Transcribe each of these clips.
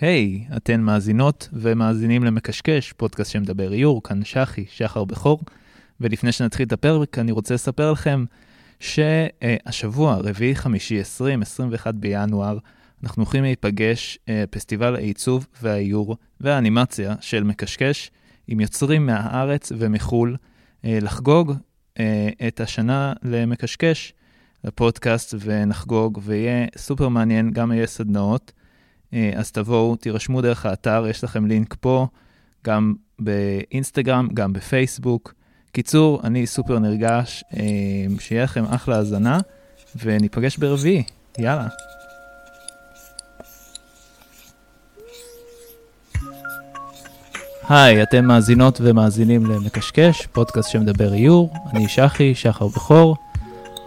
היי, hey, אתן מאזינות ומאזינים למקשקש, פודקאסט שמדבר איור, כאן שחי, שחר בכור. ולפני שנתחיל את הפרק, אני רוצה לספר לכם שהשבוע, רביעי, חמישי, 20, 21 בינואר, אנחנו הולכים להיפגש אה, פסטיבל העיצוב והאיור והאנימציה של מקשקש עם יוצרים מהארץ ומחו"ל, אה, לחגוג אה, את השנה למקשקש, לפודקאסט, ונחגוג, ויהיה סופר מעניין, גם יהיה סדנאות. אז תבואו, תירשמו דרך האתר, יש לכם לינק פה, גם באינסטגרם, גם בפייסבוק. קיצור, אני סופר נרגש, שיהיה לכם אחלה האזנה, וניפגש ברביעי, יאללה. היי, אתם מאזינות ומאזינים למקשקש, פודקאסט שמדבר איור. אני שחי, שחר בכור,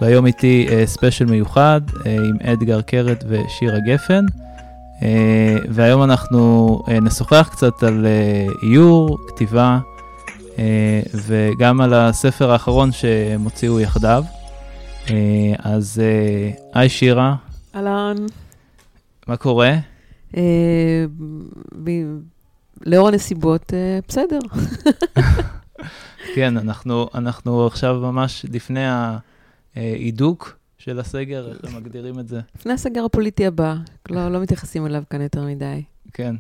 והיום איתי אה, special מיוחד אה, עם אתגר קרת ושירה גפן. אה, והיום אנחנו אה, נשוחח קצת על אה, איור, כתיבה, וגם על הספר האחרון שהם הוציאו יחדיו. אז היי שירה. אהלן. מה קורה? לאור הנסיבות, בסדר. כן, אנחנו, אנחנו עכשיו ממש לפני ההידוק של הסגר, איך הם מגדירים את זה? לפני הסגר הפוליטי הבא, לא, לא מתייחסים אליו כאן יותר מדי. כן.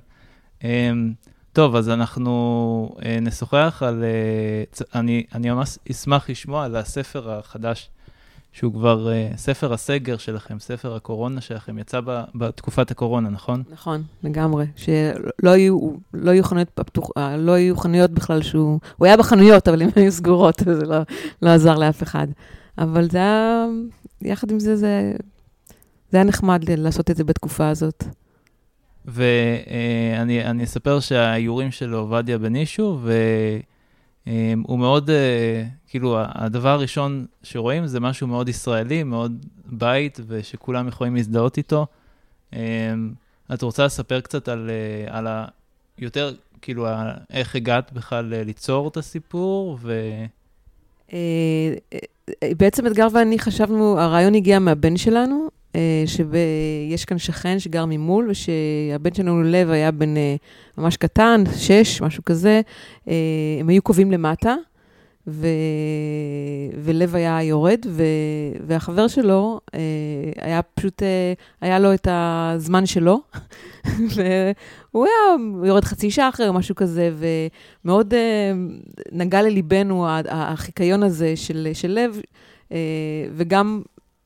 אמ, טוב, אז אנחנו אה, נשוחח על... אה, אני, אני ממש אשמח לשמוע על הספר החדש שהוא כבר uh, ספר הסגר שלכם, ספר הקורונה שלכם, יצא ב, בתקופת הקורונה, נכון? נכון, לגמרי. שלא יהיו, לא יהיו חנויות, פתוח, לא יהיו חנויות בכלל שהוא... הוא היה בחנויות, אבל הן היו סגורות, וזה לא, לא עזר לאף אחד. אבל זה היה, יחד עם זה, זה, זה היה נחמד לעשות את זה בתקופה הזאת. ואני uh, אספר שהאיורים של עובדיה בנישו, ו... אמ, הוא מאוד, אה, כאילו, הדבר הראשון שרואים זה משהו מאוד ישראלי, מאוד בית, ושכולם יכולים להזדהות איתו. אמ, את רוצה לספר קצת על, אה, על ה... יותר, כאילו, איך הגעת בכלל אה, ליצור את הסיפור, ו... בעצם אתגר ואני חשבנו, הרעיון הגיע מהבן שלנו, אה, שיש כאן שכן שגר ממול, ושהבן שלנו לב היה בן אה, ממש קטן, שש, משהו כזה, אה, הם היו קובעים למטה, ו... ולב היה יורד, ו... והחבר שלו היה פשוט, היה לו את הזמן שלו, והוא היה יורד חצי שעה אחרי או משהו כזה, ומאוד נגע לליבנו החיקיון הזה של, של לב, וגם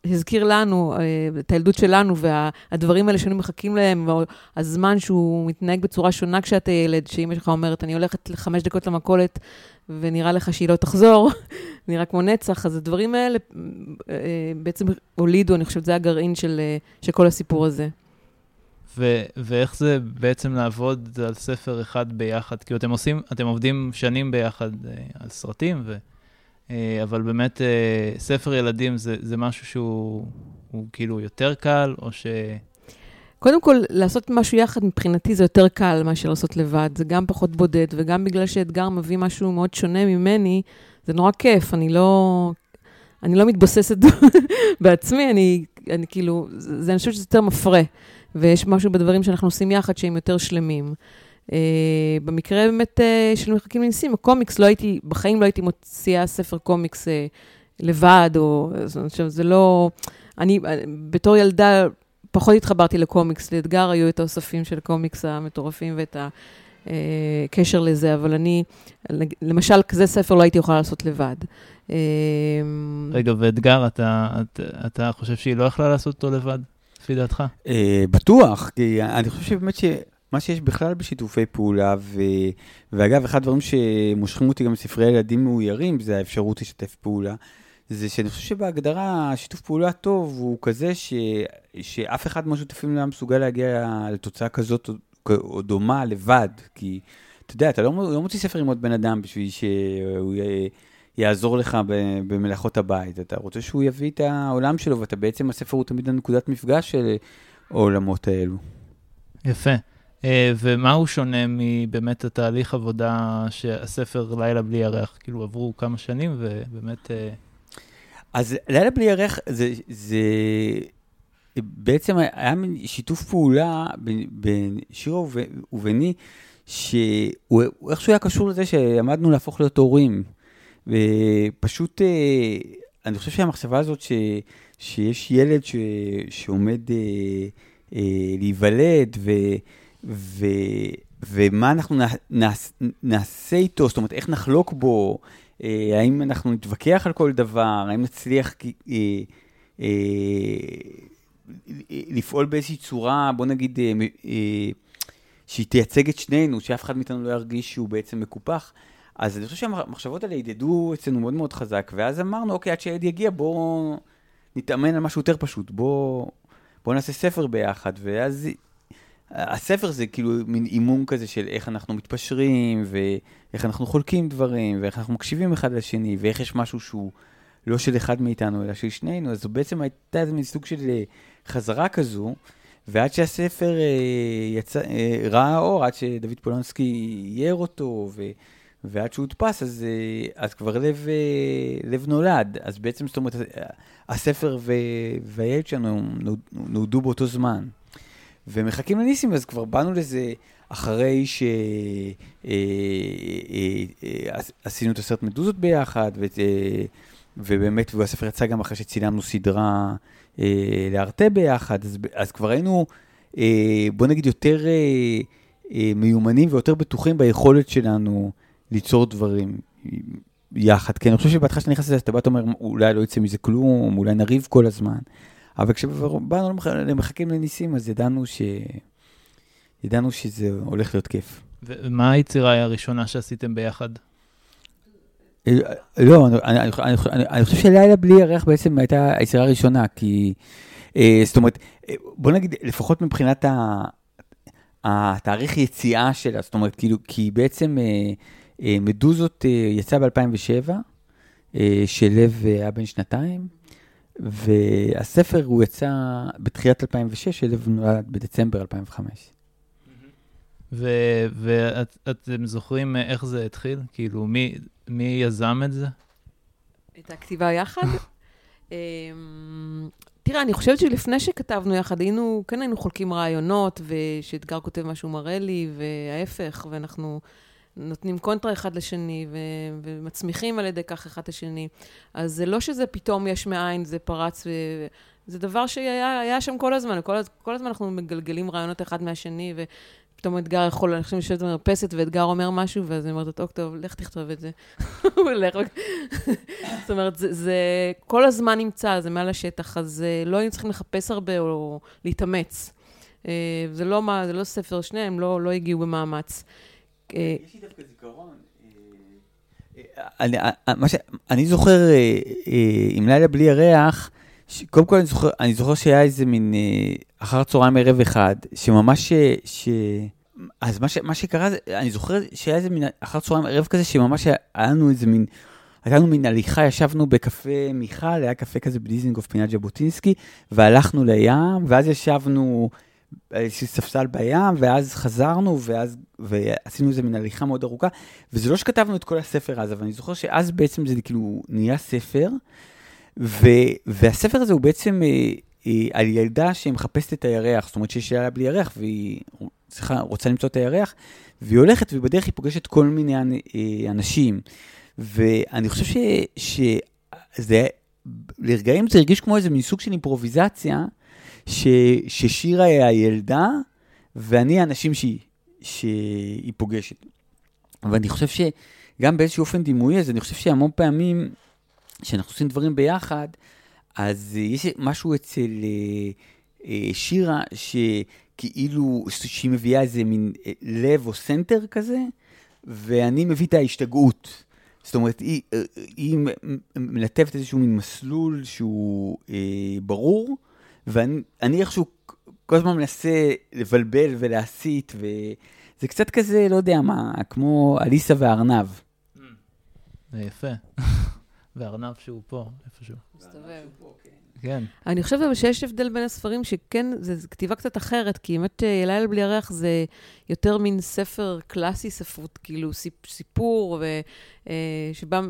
הזכיר לנו, אה, את הילדות שלנו, והדברים האלה שהיינו מחכים להם, הזמן שהוא מתנהג בצורה שונה כשאתה ילד, שאמא שלך אומרת, אני הולכת לחמש דקות למכולת, ונראה לך שהיא לא תחזור, נראה כמו נצח, אז הדברים האלה בעצם הולידו, אני חושבת, זה הגרעין של, של כל הסיפור הזה. ו- ואיך זה בעצם לעבוד על ספר אחד ביחד? כאילו, אתם עושים, אתם עובדים שנים ביחד על סרטים, ו... אה, אבל באמת, אה, ספר ילדים זה, זה משהו שהוא כאילו יותר קל, או ש... קודם כל, לעשות משהו יחד מבחינתי זה יותר קל מאשר לעשות לבד. זה גם פחות בודד, וגם בגלל שאתגר מביא משהו מאוד שונה ממני, זה נורא כיף. אני לא, אני לא מתבססת בעצמי, אני, אני כאילו, זה, אני חושבת שזה יותר מפרה. ויש משהו בדברים שאנחנו עושים יחד שהם יותר שלמים. Uh, במקרה באמת uh, של מחכים לניסים, הקומיקס, לא הייתי, בחיים לא הייתי מוציאה ספר קומיקס uh, לבד, או... עכשיו, זה לא... אני, בתור ילדה, פחות התחברתי לקומיקס, לאתגר היו את האוספים של הקומיקס המטורפים ואת הקשר לזה, אבל אני, למשל, כזה ספר לא הייתי יכולה לעשות לבד. רגע, ואתגר, אתה, אתה, אתה חושב שהיא לא יכלה לעשות אותו לבד, לפי דעתך? בטוח, כי אני חושב שבאמת ש... מה שיש בכלל בשיתופי פעולה, ו... ואגב, אחד הדברים שמושכים אותי גם בספרי ילדים מאוירים, זה האפשרות לשתף פעולה. זה שאני חושב שבהגדרה, שיתוף פעולה טוב הוא כזה ש... שאף אחד מהשותפים לא מסוגל להגיע לתוצאה כזאת או, דומה לבד. כי, אתה יודע, אתה לא, לא מוציא ספר עם עוד בן אדם בשביל שהוא י... יעזור לך במלאכות הבית. אתה רוצה שהוא יביא את העולם שלו, ואתה בעצם, הספר הוא תמיד הנקודת מפגש של העולמות האלו. יפה. אה, ומה הוא שונה מבאמת התהליך עבודה שהספר לילה בלי ירח? כאילו עברו כמה שנים ובאמת... אה, אז לילה בלי ירח זה, זה, בעצם היה מין שיתוף פעולה בין, בין שירו וביני, שהוא איכשהו היה קשור לזה שעמדנו להפוך להיות הורים. ופשוט, אה, אני חושב שהמחשבה הזאת ש, שיש ילד ש, שעומד אה, אה, להיוולד, ו, ו, ומה אנחנו נעש, נעשה איתו, זאת אומרת, איך נחלוק בו, האם אנחנו נתווכח על כל דבר, האם נצליח לפעול באיזושהי צורה, בוא נגיד, שהיא תייצג את שנינו, שאף אחד מאיתנו לא ירגיש שהוא בעצם מקופח. אז אני חושב שהמחשבות האלה הדהדו אצלנו מאוד מאוד חזק, ואז אמרנו, אוקיי, עד שהילד יגיע, בואו נתאמן על משהו יותר פשוט, בואו בוא נעשה ספר ביחד, ואז הספר זה כאילו מין אימון כזה של איך אנחנו מתפשרים, ואיך אנחנו חולקים דברים, ואיך אנחנו מקשיבים אחד לשני, ואיך יש משהו שהוא לא של אחד מאיתנו, אלא של שנינו, אז זו בעצם הייתה איזה מין סוג של אה, חזרה כזו. ועד שהספר אה, יצא, אה, ראה אור, עד שדוד פולנסקי אייר אותו, ו, ועד שהוא הודפס, אז, אה, אז כבר לב, אה, לב נולד. אז בעצם, זאת אומרת, הספר ו, והילד שלנו נולדו באותו זמן. ומחכים לניסים, אז כבר באנו לזה אחרי שעשינו אה, את הסרט מדוזות ביחד, ו, ובאמת, והספר יצא גם אחרי שצילמנו סדרה לארטה ביחד, אז, אז כבר היינו, בוא נגיד, יותר מיומנים ויותר בטוחים ביכולת שלנו ליצור דברים יחד. כי אני חושב שבהתחלה שאתה נכנס לזה, אתה בא ואומר, אולי לא יצא מזה כלום, אולי נריב כל הזמן. אבל כשבאנו למחכים לניסים, אז ידענו, ש... ידענו שזה הולך להיות כיף. ומה היצירה הראשונה שעשיתם ביחד? לא, אני חושב שלילה בלי ירח בעצם הייתה היצירה הראשונה, כי, אה, זאת אומרת, אה, בוא נגיד, לפחות מבחינת התאריך יציאה שלה, זאת אומרת, כאילו, כי בעצם אה, מדוזות יצא ב-2007, שלב היה בן שנתיים, והספר הוא יצא בתחילת 2006, שלב נולד בדצמבר 2005. ואתם זוכרים איך זה התחיל? כאילו, מי, מי יזם את זה? את הכתיבה יחד? תראה, אני חושבת שלפני שכתבנו יחד, היינו, כן היינו חולקים רעיונות, ושאתגר כותב משהו מראה לי, וההפך, ואנחנו נותנים קונטרה אחד לשני, ו- ומצמיחים על ידי כך אחד את השני. אז זה לא שזה פתאום יש מאין, זה פרץ, ו- זה דבר שהיה שם כל הזמן, כל, כל הזמן אנחנו מגלגלים רעיונות אחד מהשני, ו- פתאום אתגר יכול, אני חושבת לשבת במרפסת, ואתגר אומר משהו, ואז אני אומרת, טוב, טוב, לך תכתוב את זה. זאת אומרת, זה, זה כל הזמן נמצא, זה מעל השטח, אז אה, לא היינו צריכים לחפש הרבה או להתאמץ. אה, זה לא, זה לא ספר, שניהם לא, לא הגיעו במאמץ. אה, יש לי דווקא זיכרון. אני, ש... אני זוכר עם לילה בלי ירח, קודם כל אני זוכר, אני זוכר שהיה איזה מין אה, אחר צהריים ערב אחד, שממש, ש... אז מה, ש, מה שקרה, אני זוכר שהיה איזה מין אחר צהריים ערב כזה, שממש היה לנו איזה מין, הייתה לנו מין הליכה, ישבנו בקפה מיכל, היה קפה כזה בדיזינגוף פינת ז'בוטינסקי, והלכנו לים, ואז ישבנו איזשהו ספסל בים, ואז חזרנו, ואז, ועשינו איזה מין הליכה מאוד ארוכה, וזה לא שכתבנו את כל הספר אז, אבל אני זוכר שאז בעצם זה כאילו נהיה ספר. ו, והספר הזה הוא בעצם אה, אה, על ילדה שמחפשת את הירח, זאת אומרת שיש ילדה בלי ירח, והיא צריכה, רוצה למצוא את הירח, והיא הולכת ובדרך היא פוגשת כל מיני אה, אנשים. ואני חושב ש, שזה, לרגעים זה הרגיש כמו איזה מין סוג של אימפרוביזציה, ש, ששירה היא הילדה, ואני האנשים שהיא, שהיא פוגשת. ואני חושב שגם באיזשהו אופן דימויי, אז אני חושב שהמון פעמים כשאנחנו עושים דברים ביחד, אז יש משהו אצל אה, אה, שירה, שכאילו, שהיא מביאה איזה מין אה, לב או center כזה, ואני מביא את ההשתגעות. זאת אומרת, היא, היא מלטפת איזשהו מין מסלול שהוא אה, ברור, ואני איכשהו כל הזמן מנסה לבלבל ולהסית, וזה קצת כזה, לא יודע מה, כמו אליסה והארנב. זה יפה. וארנב שהוא פה, איפשהו. מסתובב. כן. אני חושבת אבל שיש הבדל בין הספרים, שכן, זו כתיבה קצת אחרת, כי באמת אה, לילה בלי ירח זה יותר מין ספר קלאסי, ספרות, כאילו סיפור, ו, אה, שבא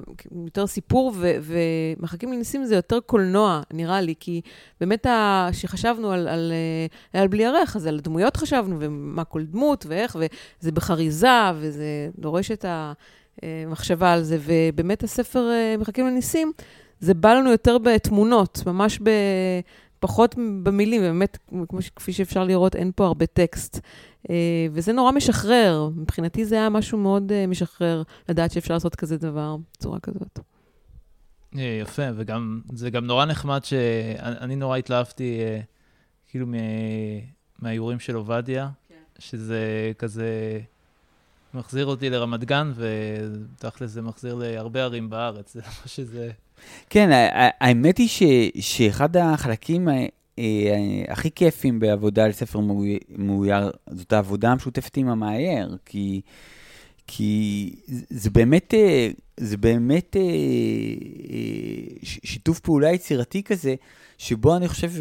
יותר סיפור, ומחכים לניסים זה יותר קולנוע, נראה לי, כי באמת כשחשבנו על, על אה, לילה בלי ירח, אז על דמויות חשבנו, ומה כל דמות, ואיך, וזה בחריזה, וזה דורש את המחשבה על זה, ובאמת הספר מחכים לניסים, זה בא לנו יותר בתמונות, ממש ב... פחות במילים, באמת, כמו. כפי שאפשר לראות, אין פה הרבה טקסט. אה, וזה נורא משחרר. מבחינתי זה היה משהו מאוד אה, משחרר, לדעת שאפשר לעשות כזה דבר בצורה כזאת. אה, יפה, וגם, זה גם נורא נחמד שאני נורא התלהבתי, כאילו, מהאיורים של עובדיה, כן. שזה כזה... מחזיר אותי לרמת גן, ותכל'ס זה מחזיר להרבה ערים בארץ, זה לא שזה... כן, האמת היא ש, שאחד החלקים אה, הכי כיפים בעבודה על ספר מאויר, זאת העבודה המשותפת עם המאייר, כי, כי זה באמת, אה, זה באמת אה, שיתוף פעולה יצירתי כזה, שבו אני חושב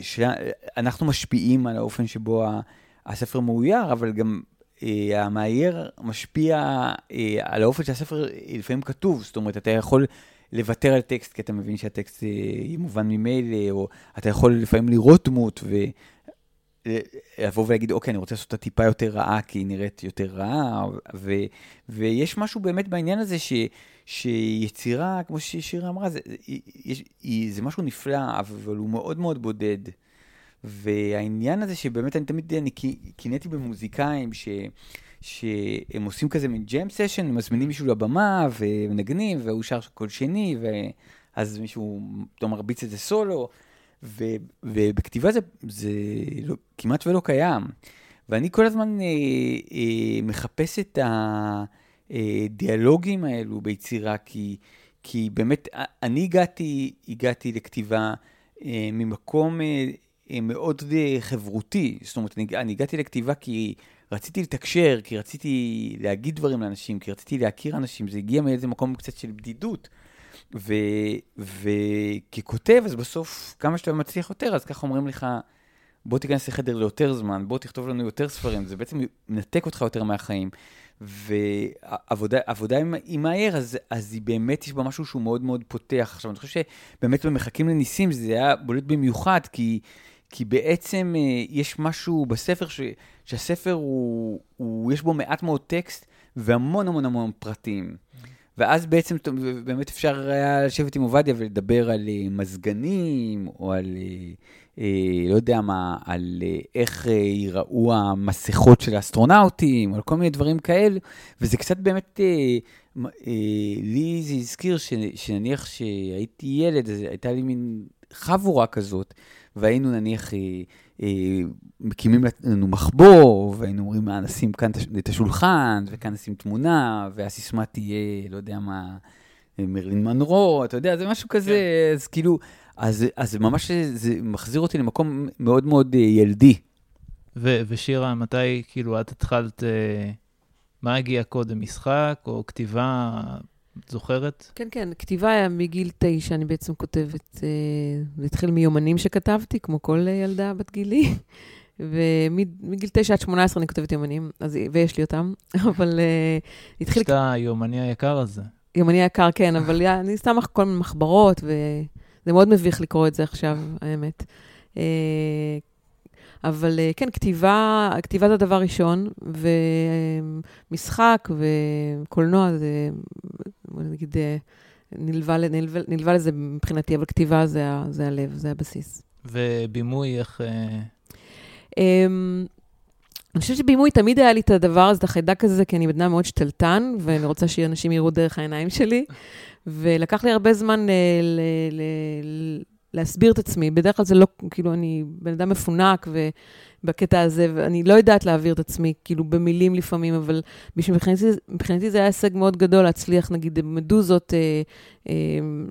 שאנחנו משפיעים על האופן שבו הספר מאויר, אבל גם אה, המאייר משפיע אה, על האופן שהספר לפעמים כתוב, זאת אומרת, אתה יכול לוותר על טקסט, כי אתה מבין שהטקסט אה, יהיה מובן ממילא, או אתה יכול לפעמים לראות דמות ולבוא ולהגיד, אוקיי, אני רוצה לעשות אותה טיפה יותר רעה, כי היא נראית יותר רעה, ו, ויש משהו באמת בעניין הזה ש... שיצירה, כמו ששירה אמרה, זה, זה משהו נפלא, אבל הוא מאוד מאוד בודד. והעניין הזה שבאמת אני תמיד, אני קינאתי במוזיקאים ש... שהם עושים כזה מין ג'ם סשן, מזמינים מישהו לבמה ומנגנים, והוא שר כל שני, ואז מישהו פתאום מרביץ איזה סולו, ו... ובכתיבה זה, זה לא, כמעט ולא קיים. ואני כל הזמן אה, אה, מחפש את הדיאלוגים האלו ביצירה, כי, כי באמת, אני הגעתי, הגעתי לכתיבה אה, ממקום אה, אה, מאוד אה, חברותי. זאת אומרת, אני, אני הגעתי לכתיבה כי רציתי לתקשר, כי רציתי להגיד דברים לאנשים, כי רציתי להכיר אנשים, זה הגיע מאיזה מקום קצת של בדידות. וככותב, אז בסוף, כמה שאתה מצליח יותר, אז ככה אומרים לך, בוא תיכנס לחדר ליותר זמן, בוא תכתוב לנו יותר ספרים, זה בעצם מנתק אותך יותר מהחיים. ועבודה עם, עם מהר, אז, אז היא באמת, יש בה משהו שהוא מאוד מאוד פותח. עכשיו, אני חושב שבאמת במחכים לניסים זה היה בולט במיוחד, כי כי בעצם אה, יש משהו בספר, ש, שהספר הוא, הוא, יש בו מעט מאוד טקסט והמון המון המון פרטים. ואז בעצם באמת אפשר היה לשבת עם עובדיה ולדבר על אה, מזגנים, או על, אה, לא יודע מה, על איך ייראו המסכות של האסטרונאוטים, או על כל מיני דברים כאלה, וזה קצת באמת, לי זה הזכיר שנניח שהייתי ילד, אז הייתה לי מין חבורה כזאת. והיינו נניח אה, אה, מקימים לנו מחבור, והיינו אומרים, מה, נשים כאן את השולחן, וכאן נשים תמונה, והסיסמה תהיה, לא יודע מה, מרלין מנרו, אתה יודע, זה משהו כזה, כן. אז כאילו, אז, אז ממש זה מחזיר אותי למקום מאוד מאוד אה, ילדי. ו- ושירה, מתי, כאילו, את התחלת, אה, מה הגיע קודם, משחק או כתיבה? זוכרת? כן, כן, כתיבה היה מגיל תשע, אני בעצם כותבת, אה, זה התחיל מיומנים שכתבתי, כמו כל ילדה בת גילי, ומגיל תשע עד שמונה עשרה אני כותבת יומנים, אז, ויש לי אותם, אבל uh, התחיל... יש את היומני היקר הזה. יומני היקר, כן, אבל אני סתם כל מיני מחברות, וזה מאוד מביך לקרוא את זה עכשיו, האמת. Uh, אבל אה, כן, כתיבה, כתיבה זה הדבר ראשון, ומשחק וקולנוע זה, נגיד, אה, נלווה, נלווה, נלווה לזה מבחינתי, אבל כתיבה זה, זה הלב, זה הבסיס. ובימוי, איך... Um, אני חושבת שבימוי תמיד היה לי את הדבר הזה, את החיידק הזה, כי אני בן מאוד שתלטן, ואני רוצה שאנשים יראו דרך העיניים שלי. ולקח לי הרבה זמן אה, ל- ל- ל- להסביר את עצמי. בדרך כלל זה לא, כאילו, אני בן אדם מפונק בקטע הזה, ואני לא יודעת להעביר את עצמי, כאילו, במילים לפעמים, אבל מבחינתי זה היה הישג מאוד גדול להצליח, נגיד, במדוזות, אה, אה,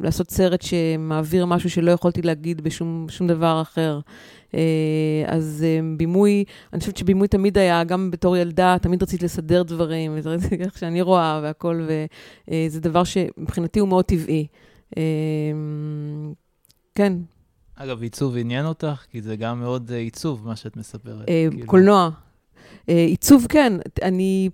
לעשות סרט שמעביר משהו שלא יכולתי להגיד בשום דבר אחר. אה, אז אה, בימוי, אני חושבת שבימוי תמיד היה, גם בתור ילדה, תמיד רציתי לסדר דברים, איך שאני רואה והכל, וזה אה, דבר שמבחינתי הוא מאוד טבעי. כן. אגב, עיצוב עניין אותך? כי זה גם מאוד אה, עיצוב, מה שאת מספרת. אה, כאילו. קולנוע. אה, עיצוב, כן. אני,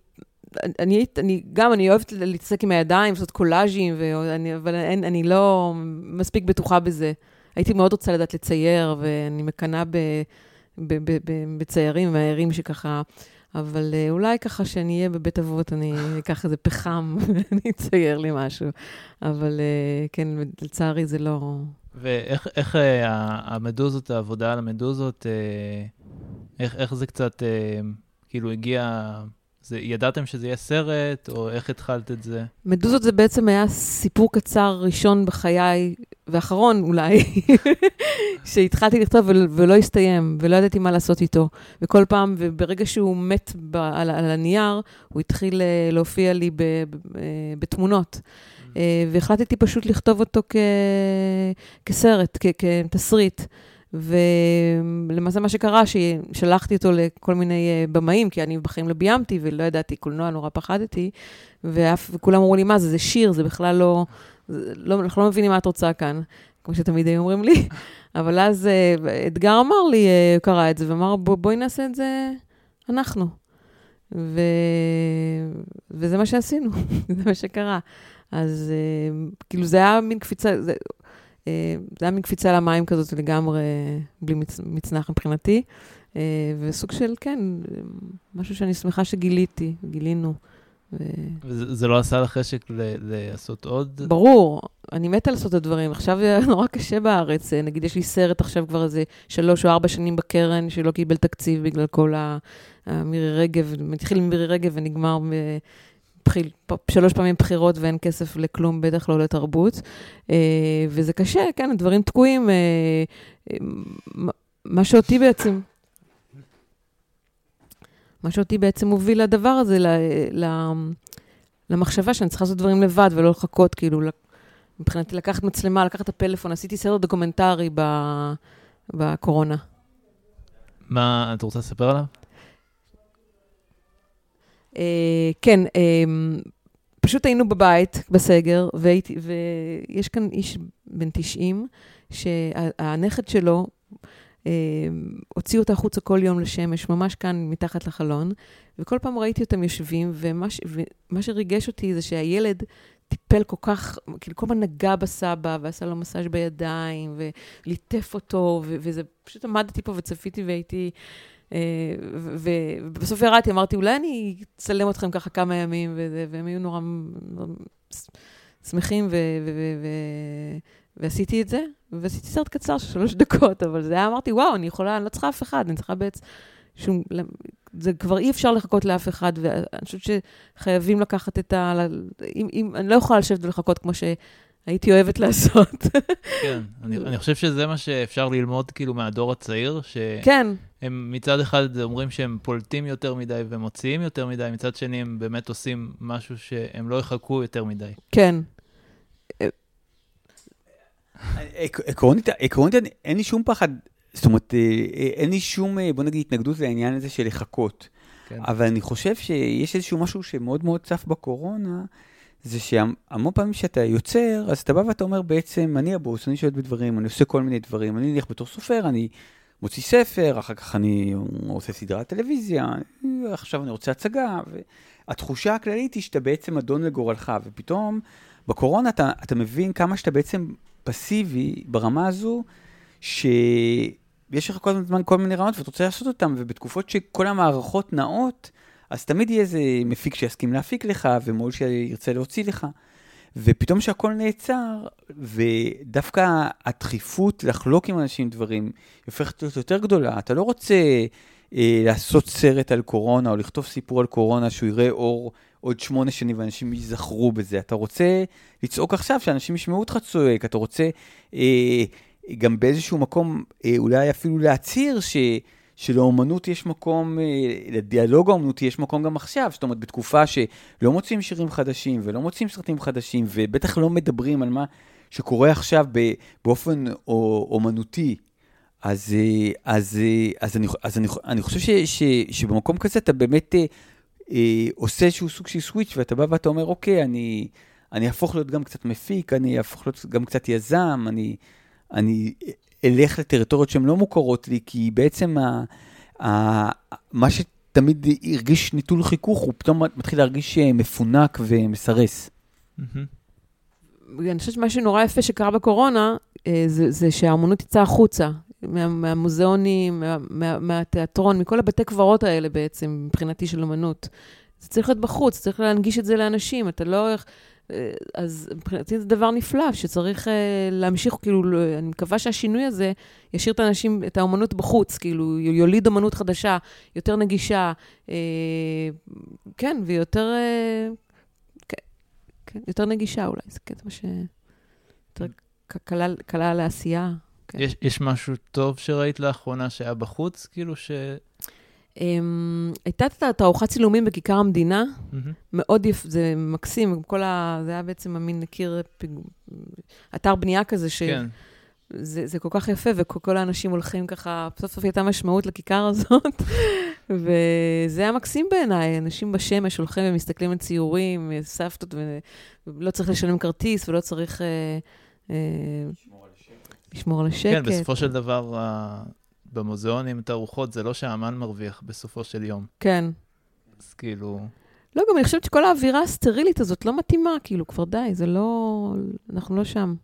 אני, אני, גם, אני אוהבת להתעסק עם הידיים, לעשות קולאז'ים, ואני, אבל אין, אני לא מספיק בטוחה בזה. הייתי מאוד רוצה לדעת לצייר, ואני מקנאה בציירים מהערים שככה... אבל אולי ככה שאני אהיה בבית אבות, אני אקח איזה פחם ואני אצייר לי משהו. אבל כן, לצערי זה לא... ואיך איך, אה, המדוזות, העבודה על המדוזות, אה, איך, איך זה קצת, אה, כאילו הגיע, זה, ידעתם שזה יהיה סרט, או איך התחלת את זה? מדוזות זה בעצם היה סיפור קצר ראשון בחיי, ואחרון אולי, שהתחלתי לכתוב ול, ולא הסתיים, ולא ידעתי מה לעשות איתו. וכל פעם, וברגע שהוא מת ב, על, על הנייר, הוא התחיל להופיע לי ב, ב, בתמונות. אה, והחלטתי פשוט לכתוב אותו כ... כסרט, כ... כתסריט. ולמעשה מה שקרה, ששלחתי אותו לכל מיני אה, במאים, כי אני בחיים לא ביימתי ולא ידעתי קולנוע, נורא פחדתי, ואף, וכולם אמרו לי, מה זה, זה שיר, זה בכלל לא, זה, לא, אנחנו לא מבינים מה את רוצה כאן, כמו שתמיד היו אומרים לי. אבל אז אה, אתגר אמר לי, הוא קרא את זה, ואמר, בוא, בואי נעשה את זה אנחנו. ו... וזה מה שעשינו, זה מה שקרה. אז uh, כאילו זה היה מין קפיצה, זה, uh, זה היה מין קפיצה למים כזאת לגמרי, בלי מצ, מצנח מבחינתי. Uh, וסוג של, כן, משהו שאני שמחה שגיליתי, גילינו. ו... וזה לא עשה לך חשק ל- לעשות עוד? ברור, אני מתה לעשות את הדברים. עכשיו נורא קשה בארץ. נגיד, יש לי סרט עכשיו כבר איזה שלוש או ארבע שנים בקרן, שלא קיבל תקציב בגלל כל המירי רגב, מתחיל עם מירי רגב ונגמר בחיל, שלוש פעמים בחירות ואין כסף לכלום, בטח לא לתרבות. אה, וזה קשה, כן, הדברים תקועים. אה, מה שאותי בעצם... מה שאותי בעצם הוביל לדבר הזה, ל, ל, למחשבה שאני צריכה לעשות דברים לבד ולא לחכות, כאילו, מבחינתי לקחת מצלמה, לקחת את הפלאפון, עשיתי סרט דוקומנטרי בקורונה. מה, את רוצה לספר עליו? אה, כן, אה, פשוט היינו בבית, בסגר, והייתי, ויש כאן איש בן 90, שהנכד שלו, אה, הוציאו אותה החוצה כל יום לשמש, ממש כאן מתחת לחלון, וכל פעם ראיתי אותם יושבים, ומה, ש, ומה שריגש אותי זה שהילד טיפל כל כך, כאילו כל הזמן נגע בסבא, ועשה לו מסאז' בידיים, וליטף אותו, ו, וזה, פשוט עמדתי פה וצפיתי והייתי... אה, ובסוף ירדתי, אמרתי, אולי אני אצלם אתכם ככה כמה ימים, והם היו נורא שמחים, ועשיתי את זה, ועשיתי סרט קצר של שלוש דקות, אבל זה היה, אמרתי, וואו, אני יכולה, אני לא צריכה אף אחד, אני צריכה בעצם שום... זה כבר אי אפשר לחכות לאף אחד, ואני חושבת שחייבים לקחת את ה... אם, אם, אני לא יכולה לשבת ולחכות כמו ש... הייתי אוהבת לעשות. כן, אני, אני חושב שזה מה שאפשר ללמוד כאילו מהדור הצעיר, שהם כן. מצד אחד אומרים שהם פולטים יותר מדי ומוציאים יותר מדי, מצד שני הם באמת עושים משהו שהם לא יחכו יותר מדי. כן. עקרונית, עקרונית אין לי שום פחד, זאת אומרת, אה, אין לי שום, אה, בוא נגיד, התנגדות לעניין הזה של לחכות. כן. אבל אני חושב שיש איזשהו משהו שמאוד מאוד צף בקורונה, זה שהמון פעמים שאתה יוצר, אז אתה בא ואתה אומר בעצם, אני הבוס, אני שולט בדברים, אני עושה כל מיני דברים, אני נניח בתור סופר, אני מוציא ספר, אחר כך אני עושה סדרת טלוויזיה, עכשיו אני רוצה הצגה, והתחושה הכללית היא שאתה בעצם אדון לגורלך, ופתאום בקורונה אתה, אתה מבין כמה שאתה בעצם פסיבי ברמה הזו, שיש לך כל הזמן כל מיני רעיונות ואתה רוצה לעשות אותם, ובתקופות שכל המערכות נעות, אז תמיד יהיה איזה מפיק שיסכים להפיק לך, ומו"ל שירצה להוציא לך. ופתאום שהכל נעצר, ודווקא הדחיפות לחלוק עם אנשים דברים, היא הופכת להיות יותר גדולה. אתה לא רוצה אה, לעשות סרט על קורונה, או לכתוב סיפור על קורונה שהוא יראה אור עוד שמונה שנים ואנשים ייזכרו בזה. אתה רוצה לצעוק עכשיו, שאנשים ישמעו אותך צועק. אתה רוצה אה, גם באיזשהו מקום, אה, אולי אפילו להצהיר ש... שלאומנות יש מקום, אה, לדיאלוג האומנותי יש מקום גם עכשיו, זאת אומרת, בתקופה שלא מוצאים שירים חדשים ולא מוצאים סרטים חדשים, ובטח לא מדברים על מה שקורה עכשיו באופן אומנותי, אז, אה, אז, אה, אז, אני, אז אני, אני חושב ש, ש, שבמקום כזה אתה באמת אה, עושה איזשהו סוג של סוויץ', ואתה בא ואתה אומר, אוקיי, אני, אני אהפוך להיות גם קצת מפיק, אני אהפוך להיות גם קצת יזם, אני... אני אלך לטריטוריות שהן לא מוכרות לי, כי בעצם ה, ה, מה שתמיד הרגיש נטול חיכוך, הוא פתאום מתחיל להרגיש אה, מפונק ומסרס. אני חושבת שמה שנורא יפה שקרה בקורונה, אה, זה, זה שהאמנות יצאה החוצה, מה, מהמוזיאונים, מה, מה, מהתיאטרון, מכל הבתי קברות האלה בעצם, מבחינתי של אמנות. זה צריך להיות בחוץ, צריך להנגיש את זה לאנשים, אתה לא... אה, אז מבחינתי זה דבר נפלא, שצריך uh, להמשיך, כאילו, אני מקווה שהשינוי הזה ישאיר את האנשים, את האומנות בחוץ, כאילו, יוליד אומנות חדשה, יותר נגישה, uh, כן, ויותר, כן, כן, יותר נגישה אולי, זה קטע ש... יותר קלה לעשייה. כן. יש, יש משהו טוב שראית לאחרונה שהיה בחוץ, כאילו ש... Um, הייתה תערוכת צילומים בכיכר המדינה, mm-hmm. מאוד יפה, זה מקסים, כל ה... זה היה בעצם המין קיר. אתר בנייה כזה, ש... כן. זה, זה כל כך יפה, וכל האנשים הולכים ככה, סוף סוף הייתה משמעות לכיכר הזאת, וזה היה מקסים בעיניי, אנשים בשמש הולכים ומסתכלים על ציורים, סבתות, ולא צריך לשלם כרטיס, ולא צריך... אה, אה, לשמור על השקט. כן, בסופו של דבר, במוזיאונים, תערוכות, זה לא שהאמן מרוויח בסופו של יום. כן. אז כאילו... לא, גם אני חושבת שכל האווירה הסטרילית הזאת לא מתאימה, כאילו, כבר די, זה לא... אנחנו לא שם.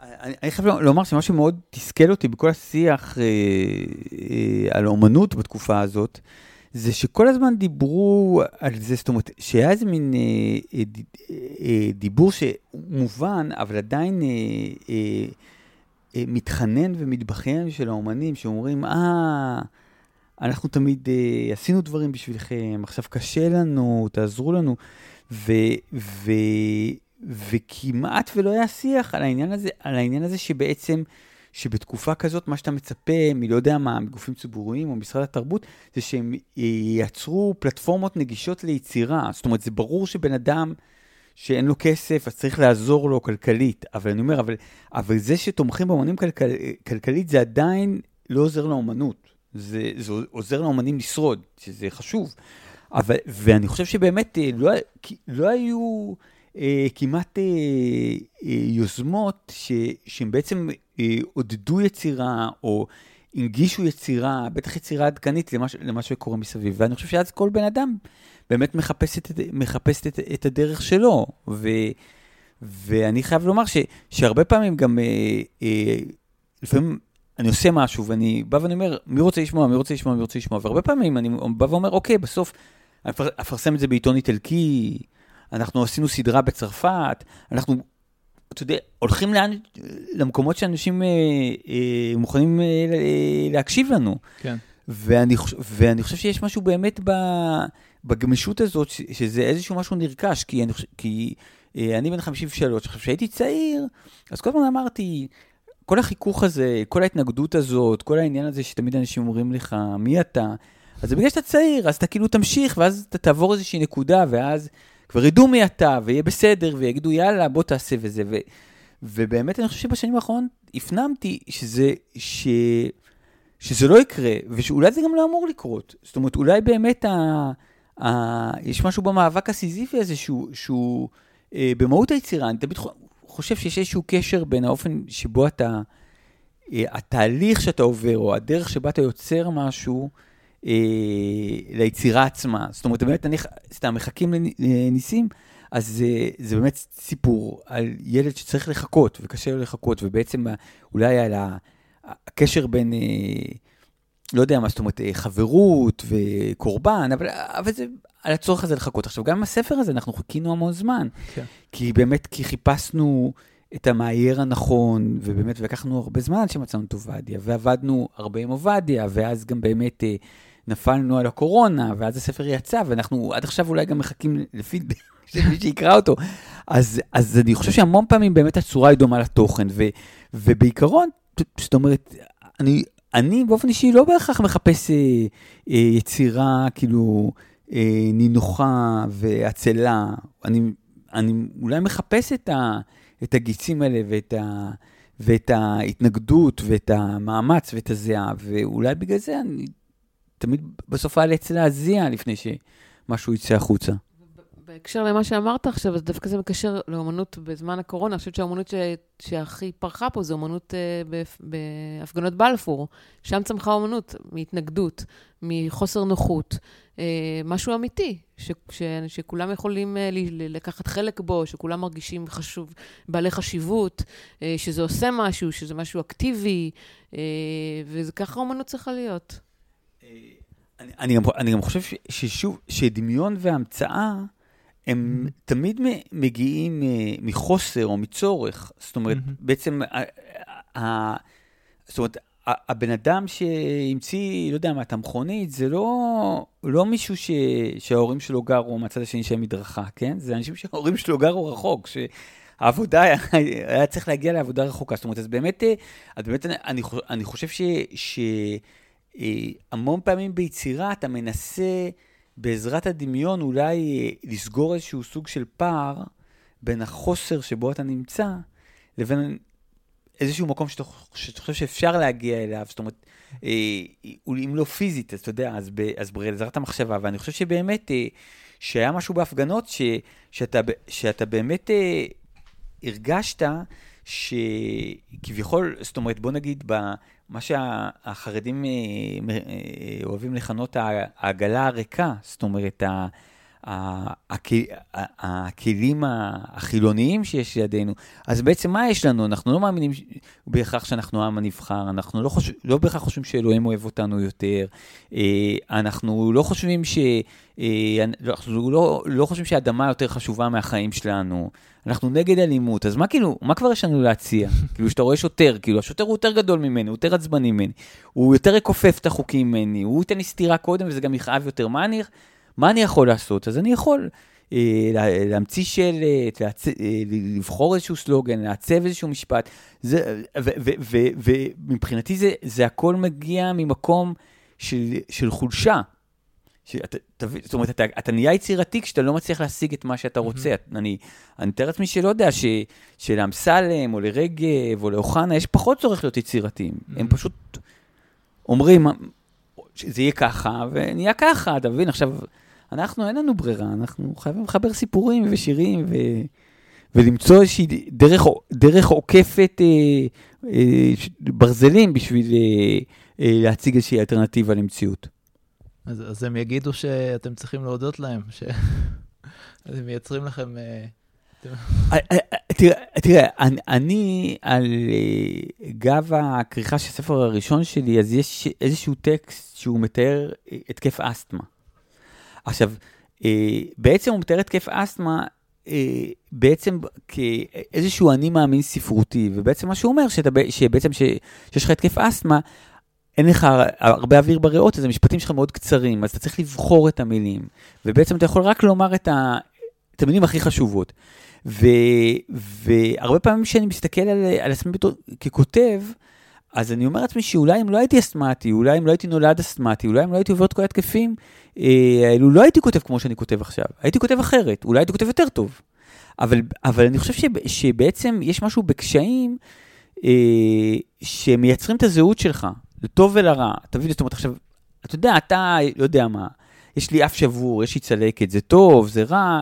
אני, אני חייב לומר שמשהו מאוד תסכל אותי בכל השיח אה, אה, על האומנות בתקופה הזאת, זה שכל הזמן דיברו על זה, זאת אומרת, שהיה איזה מין אה, אה, אה, דיבור שמובן, אבל עדיין אה, אה, אה, מתחנן ומתבכיין של האומנים, שאומרים, אה, אנחנו תמיד אה, עשינו דברים בשבילכם, עכשיו קשה לנו, תעזרו לנו. ו, ו, וכמעט ולא היה שיח על העניין הזה, על העניין הזה שבעצם, שבתקופה כזאת, מה שאתה מצפה מלא יודע מה, מגופים ציבוריים או משרד התרבות, זה שהם ייצרו פלטפורמות נגישות ליצירה. זאת אומרת, זה ברור שבן אדם... שאין לו כסף, אז צריך לעזור לו כלכלית. אבל אני אומר, אבל, אבל זה שתומכים באמנים כלכל, כלכלית, זה עדיין לא עוזר לאמנות. זה, זה עוזר לאמנים לשרוד, שזה חשוב. אבל, ואני חושב שבאמת אה, לא, לא היו אה, כמעט אה, אה, יוזמות ש, שהן בעצם אה, עודדו יצירה, או הנגישו יצירה, בטח יצירה עדכנית למה, למה שקורה מסביב. ואני חושב שאז כל בן אדם באמת מחפשת, מחפשת את, את הדרך שלו. ו, ואני חייב לומר ש, שהרבה פעמים גם, אה, אה, לפעמים אני עושה משהו ואני בא ואני אומר, מי רוצה לשמוע, מי רוצה לשמוע, מי רוצה לשמוע, והרבה פעמים אני בא ואומר, אוקיי, בסוף אני אפרסם את זה בעיתון איטלקי, אנחנו עשינו סדרה בצרפת, אנחנו, אתה יודע, הולכים לאן, למקומות שאנשים אה, אה, מוכנים אה, להקשיב לנו. כן. ואני, ואני חושב שיש משהו באמת ב... בגמישות הזאת, שזה איזשהו משהו נרכש, כי אני, כי, אה, אני בן 53, עכשיו כשהייתי צעיר, אז כל הזמן אמרתי, כל החיכוך הזה, כל ההתנגדות הזאת, כל העניין הזה שתמיד אנשים אומרים לך, מי אתה? אז בגלל שאתה צעיר, אז אתה כאילו תמשיך, ואז אתה תעבור איזושהי נקודה, ואז כבר ידעו מי אתה, ויהיה בסדר, ויגידו, יאללה, בוא תעשה וזה. ו, ובאמת, אני חושב שבשנים האחרונות הפנמתי שזה, ש, שזה לא יקרה, ושאולי זה גם לא אמור לקרות. זאת אומרת, אולי באמת ה... יש משהו במאבק הסיזיפי הזה שהוא, שהוא אה, במהות היצירה, אני תמיד חושב שיש איזשהו קשר בין האופן שבו אתה, אה, התהליך שאתה עובר, או הדרך שבה אתה יוצר משהו, ליצירה עצמה. זאת אומרת, באמת, אני, סתם, מחכים לניסים, אז זה, זה באמת סיפור על ילד שצריך לחכות, וקשה לו לחכות, ובעצם אולי על הקשר בין... אה, לא יודע מה זאת אומרת, אה, חברות וקורבן, אבל, אבל זה על הצורך הזה לחכות. עכשיו, גם עם הספר הזה אנחנו חיכינו המון זמן, כן. כי באמת, כי חיפשנו את המאייר הנכון, ובאמת לקחנו הרבה זמן עד שמצאנו את עובדיה, ועבדנו הרבה עם עובדיה, ואז גם באמת אה, נפלנו על הקורונה, ואז הספר יצא, ואנחנו עד עכשיו אולי גם מחכים לפידבק. שמי שיקרא אותו. אז, אז אני חושב שהמון פעמים באמת הצורה היא דומה לתוכן, ו, ובעיקרון, זאת אומרת, אני אני באופן אישי לא בהכרח מחפש אה, אה, יצירה כאילו אה, נינוחה ועצלה. אני, אני אולי מחפש את, ה, את הגיצים האלה ואת, ה, ואת ההתנגדות ואת המאמץ ואת הזיעה, ואולי בגלל זה אני תמיד בסוף אאלץ להזיע לפני שמשהו יצא החוצה. בהקשר למה שאמרת עכשיו, אז דווקא זה מקשר לאומנות בזמן הקורונה. אני חושבת שהאומנות ש... שהכי פרחה פה זה אומנות uh, בהפגנות בלפור. שם צמחה אומנות, מהתנגדות, מחוסר נוחות. Uh, משהו אמיתי, ש... ש... שכולם יכולים uh, לקחת חלק בו, שכולם מרגישים חשוב, בעלי חשיבות, uh, שזה עושה משהו, שזה משהו אקטיבי, uh, וככה אומנות צריכה להיות. אני, אני, גם, אני גם חושב ש, ששוב, שדמיון והמצאה הם mm-hmm. תמיד מגיעים אה, מחוסר או מצורך. זאת אומרת, mm-hmm. בעצם, ה, ה, זאת אומרת, הבן אדם שהמציא, לא יודע מה, את המכונית, זה לא, לא מישהו ש, שההורים שלו גרו מהצד השני של המדרכה, כן? זה אנשים שההורים שלו גרו רחוק, שהעבודה, היה, היה צריך להגיע לעבודה רחוקה. זאת אומרת, אז באמת, אה, אז באמת אני, אני חושב ש... ש המון פעמים ביצירה אתה מנסה בעזרת הדמיון אולי אה, לסגור איזשהו סוג של פער בין החוסר שבו אתה נמצא לבין איזשהו מקום שאתה, שאתה חושב שאפשר להגיע אליו, זאת אומרת, אה, אם לא פיזית, אז אתה יודע, אז, ב, אז בעזרת המחשבה, ואני חושב שבאמת, שהיה משהו בהפגנות, ש, שאתה, שאתה באמת הרגשת שכביכול, זאת אומרת, בוא נגיד, מה שהחרדים אה, אה, אוהבים לכנות העגלה הריקה, זאת אומרת, הכלים החילוניים שיש לידינו, אז בעצם מה יש לנו? אנחנו לא מאמינים בהכרח שאנחנו העם הנבחר, אנחנו לא, חושב, לא בהכרח חושבים שאלוהים אוהב אותנו יותר, אה, אנחנו לא חושבים ש... אנחנו לא, לא חושבים שהאדמה יותר חשובה מהחיים שלנו, אנחנו נגד אלימות, אז מה כאילו, מה כבר יש לנו להציע? כאילו, שאתה רואה שוטר, כאילו, השוטר הוא יותר גדול ממני, הוא יותר עצבני ממני, הוא יותר יכופף את החוקים ממני, הוא ייתן לי סטירה קודם וזה גם יכאב יותר. מה אני, מה אני יכול לעשות? אז אני יכול אה, להמציא שלט, להצ... אה, לבחור איזשהו סלוגן, לעצב איזשהו משפט, ומבחינתי זה, זה הכל מגיע ממקום של, של חולשה. שאת, תביא, זאת אומרת, אתה, אתה נהיה יצירתי כשאתה לא מצליח להשיג את מה שאתה רוצה. Mm-hmm. אני, אני מתאר לעצמי שלא יודע, ש, שלאמסלם או לרגב או לאוחנה יש פחות צורך להיות יצירתיים. Mm-hmm. הם פשוט אומרים, שזה יהיה ככה, ונהיה ככה, אתה מבין? עכשיו, אנחנו, אין לנו ברירה, אנחנו חייבים לחבר סיפורים ושירים ו... ולמצוא איזושהי דרך, דרך עוקפת אה, אה, ברזלים בשביל אה, אה, להציג איזושהי אלטרנטיבה למציאות. אז, אז הם יגידו שאתם צריכים להודות להם, שהם מייצרים לכם... אה, אה, אה, תראה, אני על גב הכריכה של הספר הראשון שלי, אז יש איזשהו טקסט שהוא מתאר התקף אסתמה. עכשיו, בעצם הוא מתאר התקף אסתמה בעצם כאיזשהו אני מאמין ספרותי, ובעצם מה שהוא אומר, שבעצם שיש לך התקף אסתמה, אין לך הרבה אוויר בריאות, אז המשפטים שלך מאוד קצרים, אז אתה צריך לבחור את המילים, ובעצם אתה יכול רק לומר את, ה, את המילים הכי חשובות. ו, והרבה פעמים כשאני מסתכל על, על עצמי ככותב, אז אני אומר לעצמי שאולי אם לא הייתי אסתמטי, אולי אם לא הייתי נולד אסתמטי, אולי אם לא הייתי עובר את כל התקפים, אה, לא הייתי כותב כמו שאני כותב עכשיו, הייתי כותב אחרת, אולי הייתי כותב יותר טוב. אבל, אבל אני חושב שב, שבעצם יש משהו בקשיים אה, שמייצרים את הזהות שלך. לטוב ולרע. תבין, זאת אומרת, עכשיו, אתה יודע, אתה, לא יודע מה, יש לי אף שבור, יש לי צלקת, זה טוב, זה רע,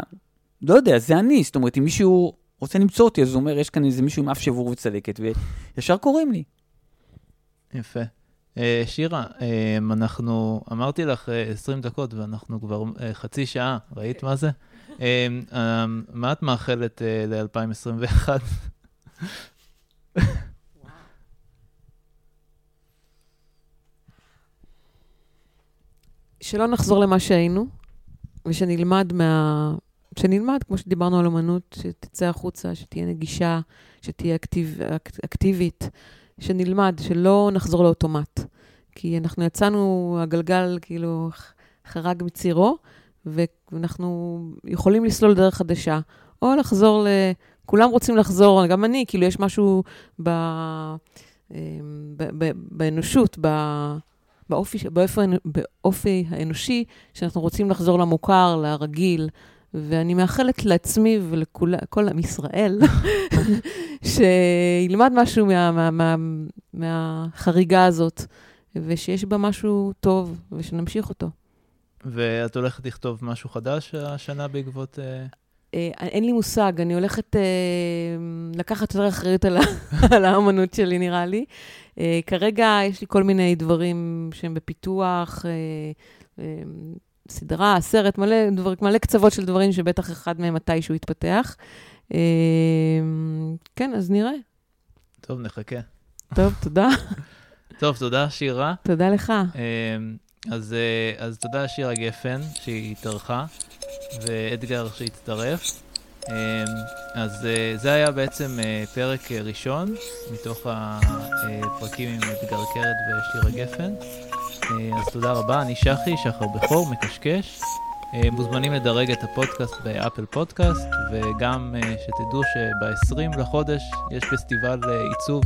לא יודע, זה אני. זאת אומרת, אם מישהו רוצה למצוא אותי, אז הוא אומר, יש כאן איזה מישהו עם אף שבור וצלקת, וישר קוראים לי. יפה. Uh, שירה, uh, אנחנו, אמרתי לך uh, 20 דקות ואנחנו כבר uh, חצי שעה, ראית מה זה? Uh, uh, מה את מאחלת uh, ל-2021? שלא נחזור למה שהיינו, ושנלמד מה... שנלמד, כמו שדיברנו על אמנות, שתצא החוצה, שתהיה נגישה, שתהיה אקטיב, אק, אקטיבית, שנלמד, שלא נחזור לאוטומט. כי אנחנו יצאנו, הגלגל כאילו חרג מצירו, ואנחנו יכולים לסלול דרך חדשה, או לחזור ל... כולם רוצים לחזור, גם אני, כאילו יש משהו ב... אמ, ב... ב... באנושות, ב... באופי, באופי, באופי האנושי, שאנחנו רוצים לחזור למוכר, לרגיל. ואני מאחלת לעצמי ולכל עם ישראל, שילמד משהו מה, מה, מה, מהחריגה הזאת, ושיש בה משהו טוב, ושנמשיך אותו. ואת הולכת לכתוב משהו חדש השנה בעקבות... אה, אה, אין לי מושג, אני הולכת אה, לקחת יותר אחריות על, על האמנות שלי, נראה לי. אה, כרגע יש לי כל מיני דברים שהם בפיתוח, אה, אה, סדרה, סרט, מלא, דבר, מלא קצוות של דברים שבטח אחד מהם מתישהו יתפתח. אה, כן, אז נראה. טוב, נחכה. טוב, תודה. טוב, תודה, שירה. תודה לך. אה, אז, אה, אז תודה שירה גפן שהיא התארחה, ואדגר שהצטרף. אה, אז אה, זה היה בעצם אה, פרק ראשון מתוך הפרקים עם אדגר קרת ושירה גפן. אז תודה רבה, אני שחי, שחר בכור, מקשקש. אה, מוזמנים לדרג את הפודקאסט באפל פודקאסט, וגם אה, שתדעו שב-20 לחודש יש פסטיבל אה, עיצוב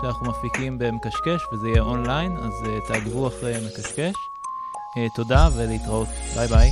שאנחנו מפיקים במקשקש, וזה יהיה אונליין, אז תעקבו אחרי מקשקש. תודה ולהתראות. ביי ביי.